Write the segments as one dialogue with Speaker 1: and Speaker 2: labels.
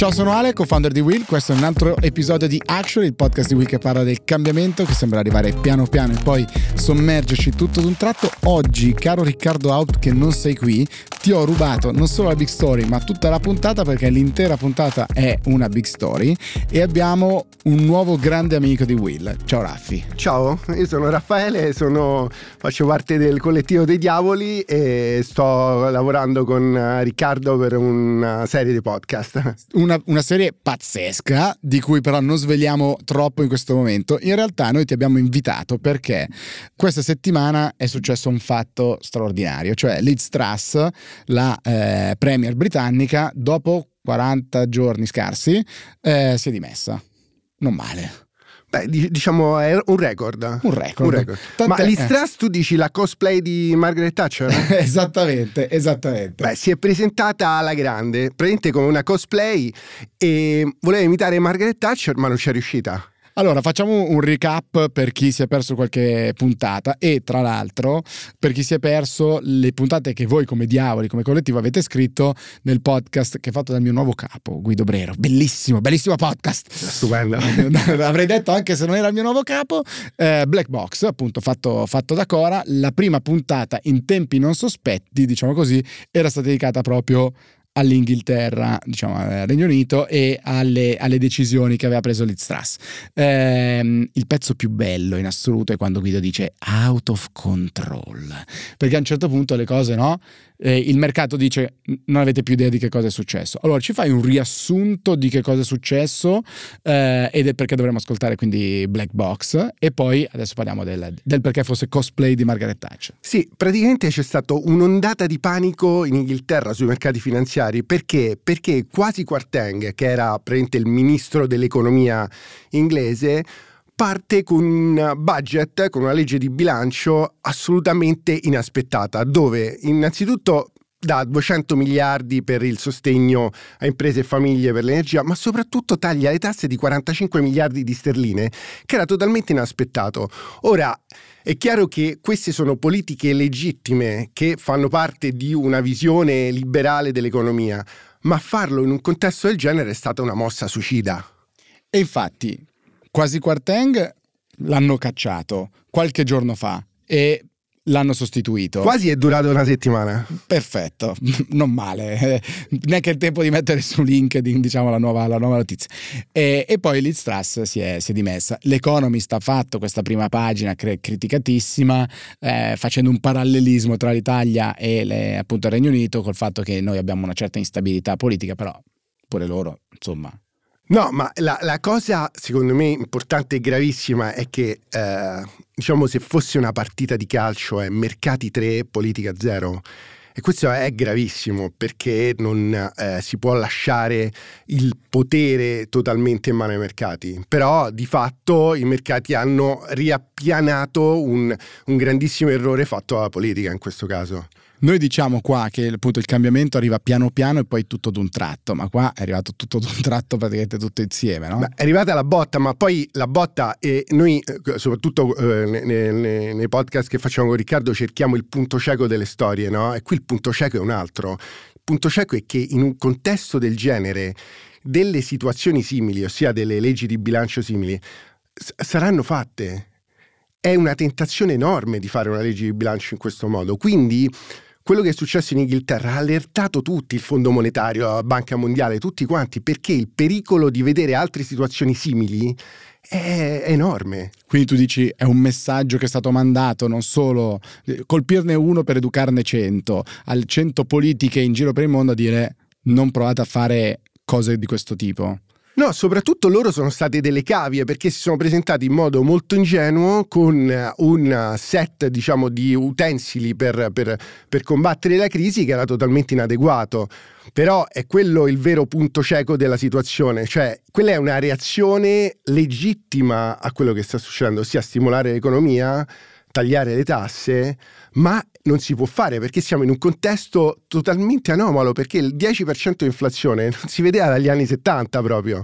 Speaker 1: Ciao, sono Ale, co-founder di Will. Questo è un altro episodio di Action, il podcast di Will che parla del cambiamento che sembra arrivare piano piano e poi sommergerci tutto d'un tratto. Oggi, caro Riccardo Out, che non sei qui, ti ho rubato non solo la big story, ma tutta la puntata perché l'intera puntata è una big story e abbiamo un nuovo grande amico di Will. Ciao Raffi.
Speaker 2: Ciao, io sono Raffaele, sono, faccio parte del collettivo dei diavoli e sto lavorando con Riccardo per una serie di podcast.
Speaker 1: Un una, una, serie pazzesca di cui però non sveliamo troppo in questo momento. In realtà noi ti abbiamo invitato perché questa settimana è successo un fatto straordinario, cioè Liz Truss, la eh, premier britannica, dopo 40 giorni scarsi, eh, si è dimessa. Non male.
Speaker 2: Beh, diciamo è un record.
Speaker 1: Un record. Un record.
Speaker 2: Ma l'Istras tu dici la cosplay di Margaret Thatcher?
Speaker 1: esattamente, esattamente.
Speaker 2: Beh, si è presentata alla grande, praticamente come una cosplay e voleva imitare Margaret Thatcher ma non ci è riuscita.
Speaker 1: Allora, facciamo un recap per chi si è perso qualche puntata e tra l'altro per chi si è perso le puntate che voi come diavoli, come collettivo avete scritto nel podcast che è fatto dal mio nuovo capo, Guido Brero. Bellissimo, bellissimo podcast.
Speaker 2: Stupendo.
Speaker 1: Avrei detto anche se non era il mio nuovo capo. Eh, Black Box, appunto, fatto, fatto da Cora. La prima puntata in tempi non sospetti, diciamo così, era stata dedicata proprio all'Inghilterra, diciamo al Regno Unito e alle, alle, decisioni che aveva preso Liz Truss. Eh, il pezzo più bello in assoluto è quando Guido dice out of control, perché a un certo punto le cose no, eh, il mercato dice non avete più idea di che cosa è successo. Allora ci fai un riassunto di che cosa è successo eh, ed è perché dovremmo ascoltare quindi Black Box e poi adesso parliamo del, del, perché fosse cosplay di Margaret Thatcher.
Speaker 2: Sì, praticamente c'è stata un'ondata di panico in Inghilterra sui mercati finanziari perché? Perché quasi Quarteng, che era praticamente il ministro dell'economia inglese, parte con un budget, con una legge di bilancio assolutamente inaspettata, dove innanzitutto dà 200 miliardi per il sostegno a imprese e famiglie per l'energia, ma soprattutto taglia le tasse di 45 miliardi di sterline, che era totalmente inaspettato. Ora, è chiaro che queste sono politiche legittime che fanno parte di una visione liberale dell'economia, ma farlo in un contesto del genere è stata una mossa suicida.
Speaker 1: E infatti, Quasi Quarteng l'hanno cacciato qualche giorno fa e l'hanno sostituito.
Speaker 2: Quasi è durato una settimana.
Speaker 1: Perfetto, non male. Neanche il tempo di mettere su LinkedIn diciamo, la, nuova, la nuova notizia. E, e, poi Liz Truss si è, si è, dimessa. L'Economist ha fatto questa prima pagina cre- criticatissima, eh, facendo un parallelismo tra l'Italia e le, appunto il Regno Unito, col fatto che noi abbiamo una certa instabilità politica, però pure loro, insomma,
Speaker 2: No, ma la, la, cosa secondo me importante e gravissima è che, eh, diciamo, se fosse una partita di calcio è mercati 3, politica 0. E questo è gravissimo perché non eh, si può lasciare il potere totalmente in mano ai mercati. Però di fatto i mercati hanno riappianato un, un grandissimo errore fatto alla politica in questo caso.
Speaker 1: Noi diciamo qua che appunto il cambiamento arriva piano piano e poi tutto d'un tratto, ma qua è arrivato tutto d'un tratto praticamente tutto insieme, no?
Speaker 2: Beh, è arrivata la botta, ma poi la botta e noi eh, soprattutto eh, nei, nei, nei, podcast che facciamo con Riccardo cerchiamo il punto cieco delle storie, no? E qui il punto cieco è un altro. Il punto cieco è che in un contesto del genere delle situazioni simili, ossia delle leggi di bilancio simili, s- saranno fatte. È una tentazione enorme di fare una legge di bilancio in questo modo. Quindi quello che è successo in Inghilterra ha allertato tutti, il Fondo Monetario, la Banca Mondiale, tutti quanti, perché il pericolo di vedere altre situazioni simili è enorme.
Speaker 1: Quindi tu dici è un messaggio che è stato mandato non solo colpirne uno per educarne cento, al cento politiche in giro per il mondo a dire non provate a fare cose di questo tipo.
Speaker 2: No, soprattutto loro sono state delle cavie perché si sono presentati in modo molto ingenuo con eh, un set diciamo, di utensili per, per, per combattere la crisi che era totalmente inadeguato. Però è quello il vero punto cieco della situazione, cioè quella è una reazione legittima a quello che sta succedendo, ossia stimolare l'economia, tagliare le tasse, ma non si può fare perché siamo in un contesto totalmente anomalo, perché il 10% di inflazione non si vedeva dagli anni 70 proprio.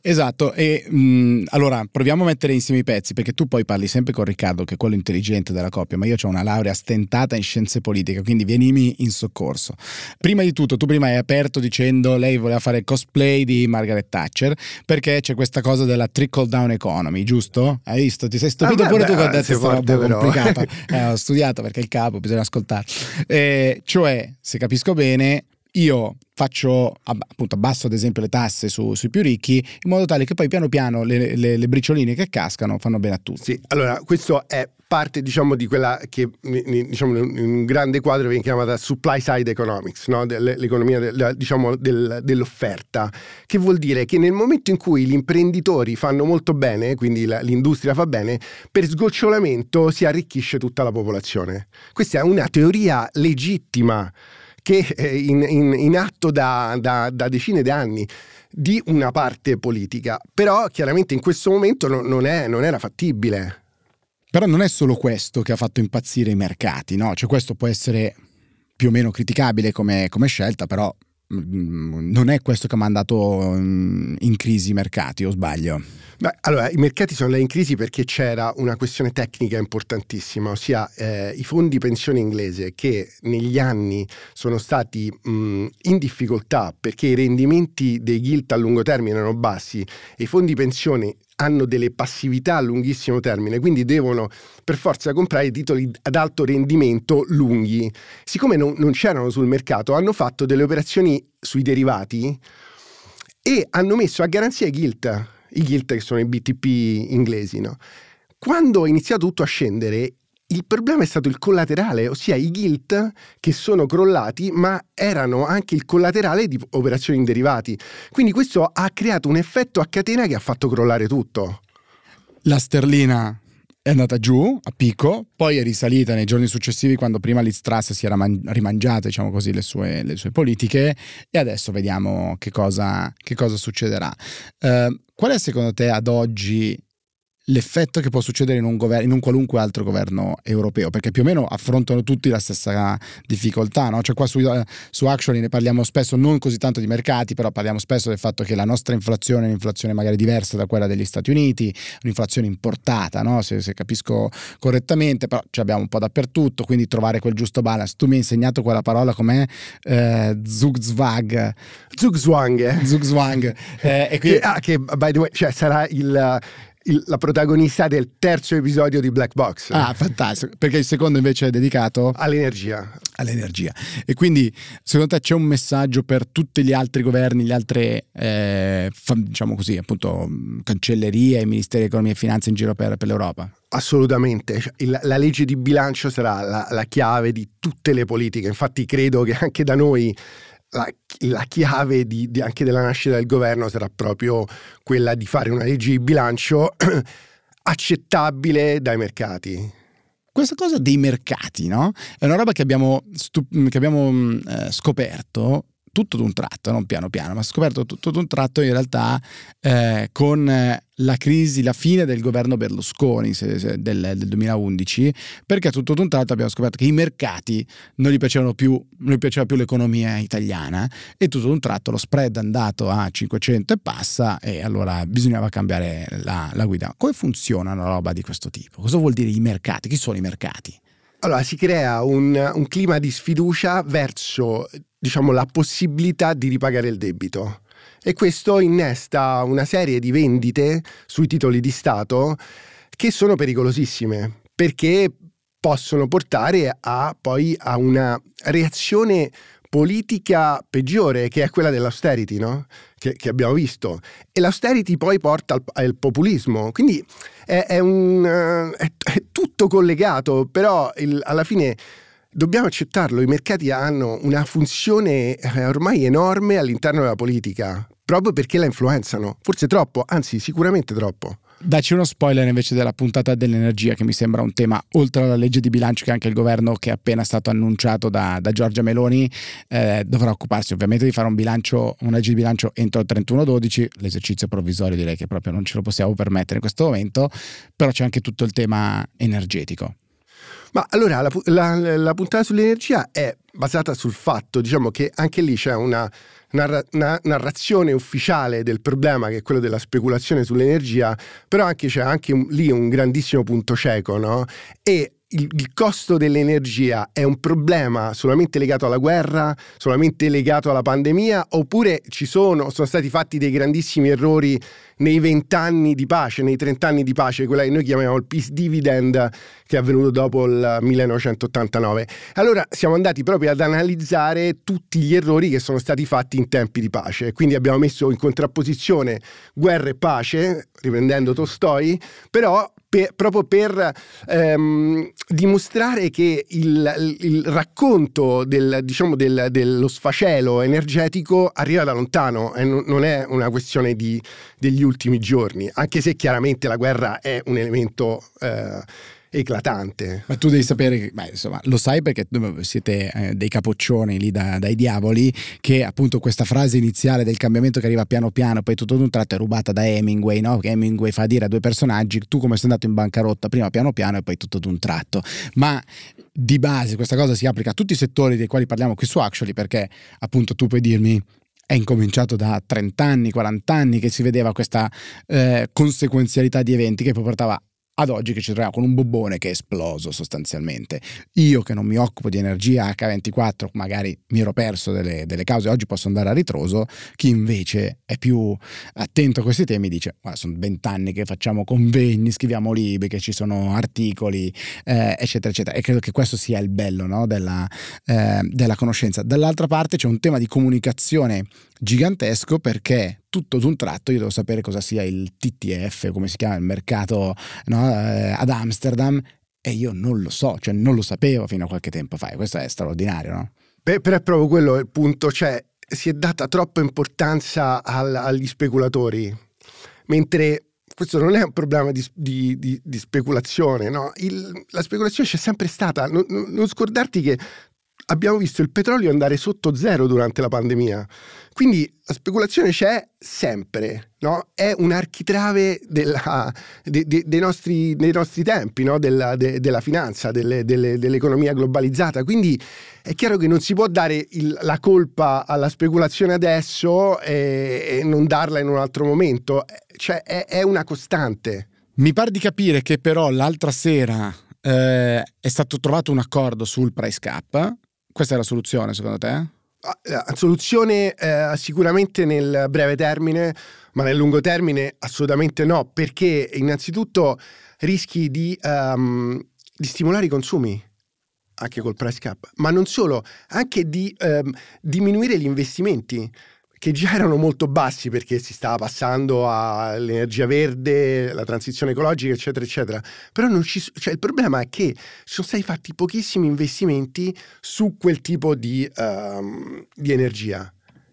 Speaker 1: Esatto, e mh, allora proviamo a mettere insieme i pezzi perché tu poi parli sempre con Riccardo che è quello intelligente della coppia, ma io ho una laurea stentata in scienze politiche, quindi vienimi in soccorso. Prima di tutto, tu prima hai aperto dicendo lei voleva fare cosplay di Margaret Thatcher perché c'è questa cosa della trickle down economy, giusto? Hai visto? Ti sei stupito ah, pure beh, tu con questa roba complicata. eh, ho studiato perché il capo bisogna ascoltare. Eh, cioè, se capisco bene, io faccio appunto abbasso ad esempio le tasse su, sui più ricchi in modo tale che poi piano piano le, le, le, bricioline che cascano fanno bene a tutti.
Speaker 2: Sì, allora questo è parte diciamo di quella che diciamo in un grande quadro viene chiamata supply side economics, no? l'economia diciamo, del, dell'offerta, che vuol dire che nel momento in cui gli imprenditori fanno molto bene, quindi la, l'industria fa bene, per sgocciolamento si arricchisce tutta la popolazione. Questa è una teoria legittima che è in, in, in atto da, da, da decine di anni di una parte politica, però chiaramente in questo momento non, non, è, non era fattibile.
Speaker 1: Però non è solo questo che ha fatto impazzire i mercati, no? Cioè questo può essere più o meno criticabile come, come scelta, però non è questo che ha mandato mm, in crisi i mercati, o sbaglio?
Speaker 2: Beh, allora, i mercati sono in crisi perché c'era una questione tecnica importantissima, ossia eh, i fondi pensione inglese che negli anni sono stati mh, in difficoltà perché i rendimenti dei gilt a lungo termine erano bassi e i fondi pensione hanno delle passività a lunghissimo termine, quindi devono per forza comprare titoli ad alto rendimento lunghi. Siccome non, non c'erano sul mercato, hanno fatto delle operazioni sui derivati e hanno messo a garanzia i gilt i gilt che sono i BTP inglesi, no? Quando è iniziato tutto a scendere, il problema è stato il collaterale, ossia i gilt che sono crollati, ma erano anche il collaterale di operazioni in derivati. Quindi questo ha creato un effetto a catena che ha fatto crollare tutto.
Speaker 1: La sterlina è andata giù a picco, poi è risalita nei giorni successivi quando prima Liz Truss si era man- rimangiata diciamo così, le, sue, le, sue, politiche e adesso vediamo che cosa, che cosa succederà. Uh, qual è secondo te ad oggi l'effetto che può succedere in un, governo, in un qualunque altro governo europeo, perché più o meno affrontano tutti la stessa difficoltà. No? Cioè qua su, su Actually ne parliamo spesso, non così tanto di mercati, però parliamo spesso del fatto che la nostra inflazione è un'inflazione magari diversa da quella degli Stati Uniti, un'inflazione importata, no? se, se, capisco correttamente, però ci abbiamo un po' dappertutto, quindi trovare quel giusto balance. Tu mi hai insegnato quella parola com'è eh, Zugzwang.
Speaker 2: Zugzwang.
Speaker 1: Zugzwang.
Speaker 2: Eh, e quindi... che, ah, che by the way, cioè, sarà il il, la protagonista del terzo episodio di Black Box.
Speaker 1: Ah, fantastico, perché il secondo invece è dedicato
Speaker 2: all'energia.
Speaker 1: All'energia. E quindi secondo te c'è un messaggio per tutti gli altri governi, le altre, eh, diciamo così, appunto, cancellerie ministeri di economia e finanze in giro per, per l'Europa?
Speaker 2: Assolutamente, cioè, il, la legge di bilancio sarà la, la chiave di tutte le politiche, infatti credo che anche da noi la, la chiave di, di anche della nascita del governo sarà proprio quella di fare una legge di bilancio accettabile dai mercati.
Speaker 1: Questa cosa dei mercati, no? È una roba che abbiamo, stup- che abbiamo eh, scoperto tutto d'un tratto, non piano piano, ma scoperto tutto d'un tratto in realtà eh, con la crisi, la fine del governo Berlusconi se, se, del, del, 2011, perché tutto d'un tratto abbiamo scoperto che i mercati non gli piacevano più, non gli piaceva più l'economia italiana e tutto d'un tratto lo spread è andato a 500 e passa e allora bisognava cambiare la, la guida. Come funziona una roba di questo tipo? Cosa vuol dire i mercati? Chi sono i mercati?
Speaker 2: Allora si crea un, un clima di sfiducia verso diciamo, la possibilità di ripagare il debito. E questo innesta una serie di vendite sui titoli di Stato che sono pericolosissime perché possono portare a, poi a una reazione politica peggiore che è quella dell'austerity, no? che, che, abbiamo visto. E l'austerity poi porta al, al populismo, quindi è, è, un, è, è tutto collegato, però il, alla fine dobbiamo accettarlo, i mercati hanno una funzione eh, ormai enorme all'interno della politica, proprio perché la influenzano, forse troppo, anzi sicuramente troppo.
Speaker 1: Dacci uno spoiler invece della puntata dell'energia che mi sembra un tema oltre alla legge di bilancio che anche il governo che è appena stato annunciato da, da Giorgia Meloni eh, dovrà occuparsi ovviamente di fare un bilancio, una legge di bilancio entro il 31-12, l'esercizio provvisorio direi che proprio non ce lo possiamo permettere in questo momento, però c'è anche tutto il tema energetico.
Speaker 2: Ma allora la, la, la puntata sull'energia è basata sul fatto, diciamo, che anche lì c'è una narra- una narrazione ufficiale del problema che è quello della speculazione sull'energia, però anche c'è anche un, lì un grandissimo punto cieco, no? E il, il, costo dell'energia è un problema solamente legato alla guerra, solamente legato alla pandemia, oppure ci sono, sono stati fatti dei grandissimi errori nei vent'anni di pace, nei trent'anni di pace, quella che noi chiamiamo il peace dividend che è avvenuto dopo il 1989. Allora siamo andati proprio ad analizzare tutti gli errori che sono stati fatti in tempi di pace, quindi abbiamo messo in contrapposizione guerra e pace, riprendendo Tolstoi, però per, proprio per ehm, dimostrare che il, il racconto del, diciamo del, dello sfacelo energetico arriva da lontano e non è una questione di, degli ultimi giorni, anche se chiaramente la guerra è un elemento... Eh, eclatante.
Speaker 1: Ma tu devi sapere beh, insomma, lo sai perché siete eh, dei capoccioni lì da, dai diavoli, che appunto questa frase iniziale del cambiamento che arriva piano piano, poi tutto d'un tratto è rubata da Hemingway, no? Che Hemingway fa dire a due personaggi, tu come sei andato in bancarotta, prima piano piano e poi tutto d'un tratto. Ma di base questa cosa si applica a tutti i settori dei quali parliamo qui su Actually, perché appunto tu puoi dirmi è incominciato da 30 anni, 40 anni che si vedeva questa eh, conseguenzialità di eventi che poi portava ad oggi che ci troviamo con un bobbone che è esploso sostanzialmente. Io che non mi occupo di energia H24, magari mi ero perso delle, delle cause, oggi posso andare a ritroso, chi invece è più attento a questi temi dice, guarda, sono vent'anni che facciamo convegni, scriviamo libri, che ci sono articoli, eh, eccetera, eccetera. E credo che questo sia il bello no? della, eh, della conoscenza. Dall'altra parte c'è un tema di comunicazione gigantesco perché tutto d'un tratto io devo sapere cosa sia il TTF, come si chiama il mercato no, eh, ad Amsterdam e io non lo so, cioè non lo sapevo fino a qualche tempo fa. Questo è straordinario, no?
Speaker 2: Beh, però è proprio quello il punto, cioè si è data troppa importanza al, agli speculatori, mentre questo non è un problema di, di, di, di speculazione, no? Il, la speculazione c'è sempre stata. Non, non, scordarti che abbiamo visto il petrolio andare sotto zero durante la pandemia. Quindi la speculazione c'è sempre, no? è un architrave della, de, de, dei, nostri, dei, nostri, tempi, no? della, de, della, finanza, delle, delle, dell'economia globalizzata. Quindi è chiaro che non si può dare il, la colpa alla speculazione adesso e, e, non darla in un altro momento, cioè è, è una costante.
Speaker 1: Mi pare di capire che però l'altra sera eh, è stato trovato un accordo sul price cap questa è la soluzione secondo te?
Speaker 2: Ah, la soluzione eh, sicuramente nel breve termine, ma nel lungo termine assolutamente no, perché innanzitutto rischi di, um, di stimolare i consumi anche col price cap, ma non solo, anche di um, diminuire gli investimenti che già erano molto bassi perché si stava passando all'energia verde, la transizione ecologica, eccetera, eccetera. Però non ci, cioè, il problema è che sono stati fatti pochissimi investimenti su quel tipo di, um, di energia.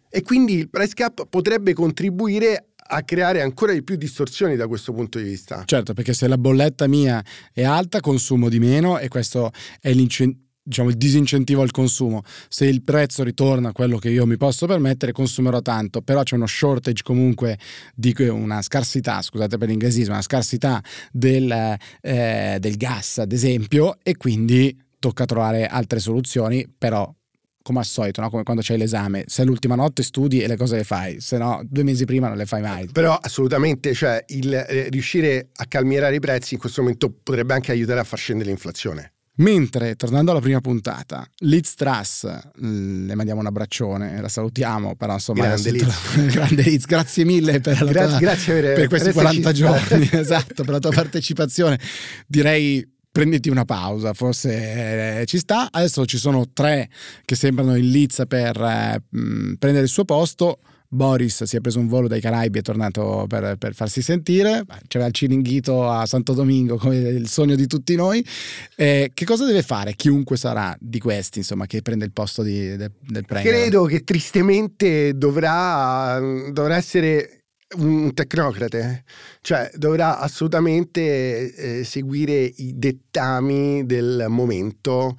Speaker 2: E quindi il price cap potrebbe contribuire a creare ancora di più distorsioni da questo punto di vista.
Speaker 1: Certo, perché se la bolletta mia è alta consumo di meno e questo è l'incentivo diciamo, il disincentivo al consumo. Se il prezzo ritorna a quello che io mi posso permettere, consumerò tanto, però c'è uno shortage comunque di una scarsità, scusate per l'inglesismo, una scarsità del, eh, del gas, ad esempio, e quindi tocca trovare altre soluzioni, però come al solito, no? come quando c'hai l'esame, se l'ultima notte studi e le cose le fai, se no due mesi prima non le fai mai.
Speaker 2: Però assolutamente, cioè, il, eh, riuscire a calmierare i prezzi in questo momento potrebbe anche aiutare a far scendere l'inflazione.
Speaker 1: Mentre, tornando alla prima puntata, Liz Truss, mm, le mandiamo un abbraccione, la salutiamo, però insomma...
Speaker 2: Grande Liz.
Speaker 1: grande Liz, grazie mille per, la
Speaker 2: Gra- tua, grazie per,
Speaker 1: per questi 40 giorni, esatto, per la tua partecipazione. Direi prenditi una pausa, forse eh, ci sta. Adesso ci sono tre che sembrano in lizza per eh, mm, prendere il suo posto. Boris si è preso un volo dai Caraibi e è tornato per, per farsi sentire. C'era il ciringhito a Santo Domingo, come il sogno di tutti noi. Eh, che cosa deve fare chiunque sarà di questi, insomma, che prende il posto di, del, del premio?
Speaker 2: Credo che tristemente dovrà, dovrà essere un tecnocrate, cioè dovrà assolutamente eh, seguire i dettami del momento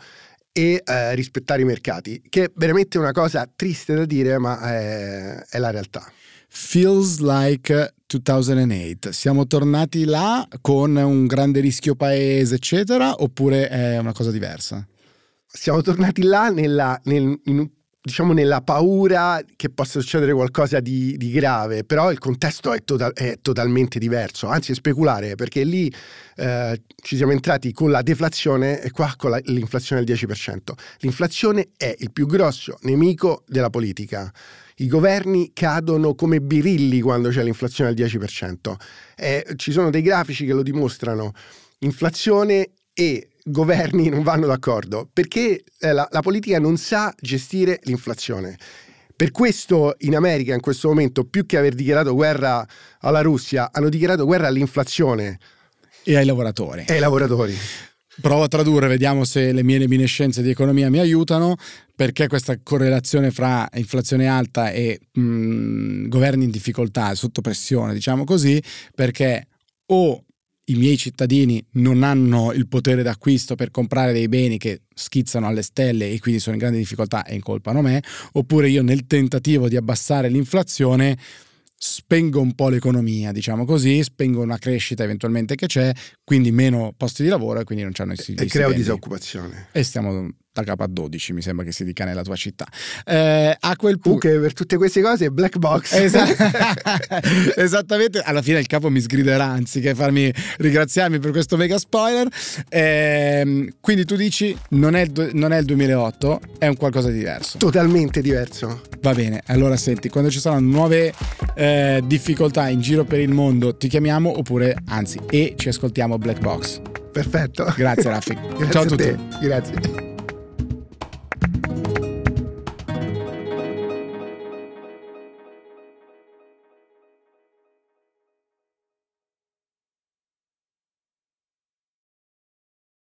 Speaker 2: e eh, rispettare i mercati, che è veramente una cosa triste da dire, ma è, è la realtà.
Speaker 1: Feels like 2008. Siamo tornati là con un grande rischio paese, eccetera, oppure è una cosa diversa?
Speaker 2: Siamo tornati là nella, nel, in, diciamo nella paura che possa succedere qualcosa di, di grave, però il contesto è, total, è, totalmente diverso, anzi è speculare perché lì eh, ci siamo entrati con la deflazione e qua con la, l'inflazione del 10%. L'inflazione è il più grosso nemico della politica. I governi cadono come birilli quando c'è l'inflazione al 10%. Eh, ci sono dei grafici che lo dimostrano. Inflazione e governi non vanno d'accordo perché eh, la, la politica non sa gestire l'inflazione. Per questo in America in questo momento, più che aver dichiarato guerra alla Russia, hanno dichiarato guerra all'inflazione.
Speaker 1: E ai lavoratori.
Speaker 2: E ai lavoratori.
Speaker 1: Provo a tradurre, vediamo se le mie reminiscenze di economia mi aiutano, perché questa correlazione fra inflazione alta e mh, mm, governi in difficoltà, sotto pressione, diciamo così, perché o i miei cittadini non hanno il potere d'acquisto per comprare dei beni che schizzano alle stelle e quindi sono in grande difficoltà e incolpano me, oppure io nel tentativo di abbassare l'inflazione spengo un po' l'economia, diciamo così, spengo una crescita eventualmente che c'è, quindi meno posti di lavoro e quindi non c'hanno i
Speaker 2: E creo disoccupazione.
Speaker 1: E stiamo da capo a 12, mi sembra che si dica nella tua città. Eh, a quel
Speaker 2: punto... per tutte queste cose black box.
Speaker 1: Esatto. Esattamente, alla fine il capo mi sgriderà anziché farmi ringraziarmi per questo mega spoiler. Eh, quindi tu dici non è, non è il 2008, è un qualcosa di diverso.
Speaker 2: Totalmente diverso.
Speaker 1: Va bene, allora senti, quando ci saranno nuove eh, difficoltà in giro per il mondo ti chiamiamo oppure anzi e ci ascoltiamo Black Box.
Speaker 2: Perfetto.
Speaker 1: Grazie Raffi.
Speaker 2: Ciao a tutti. Grazie.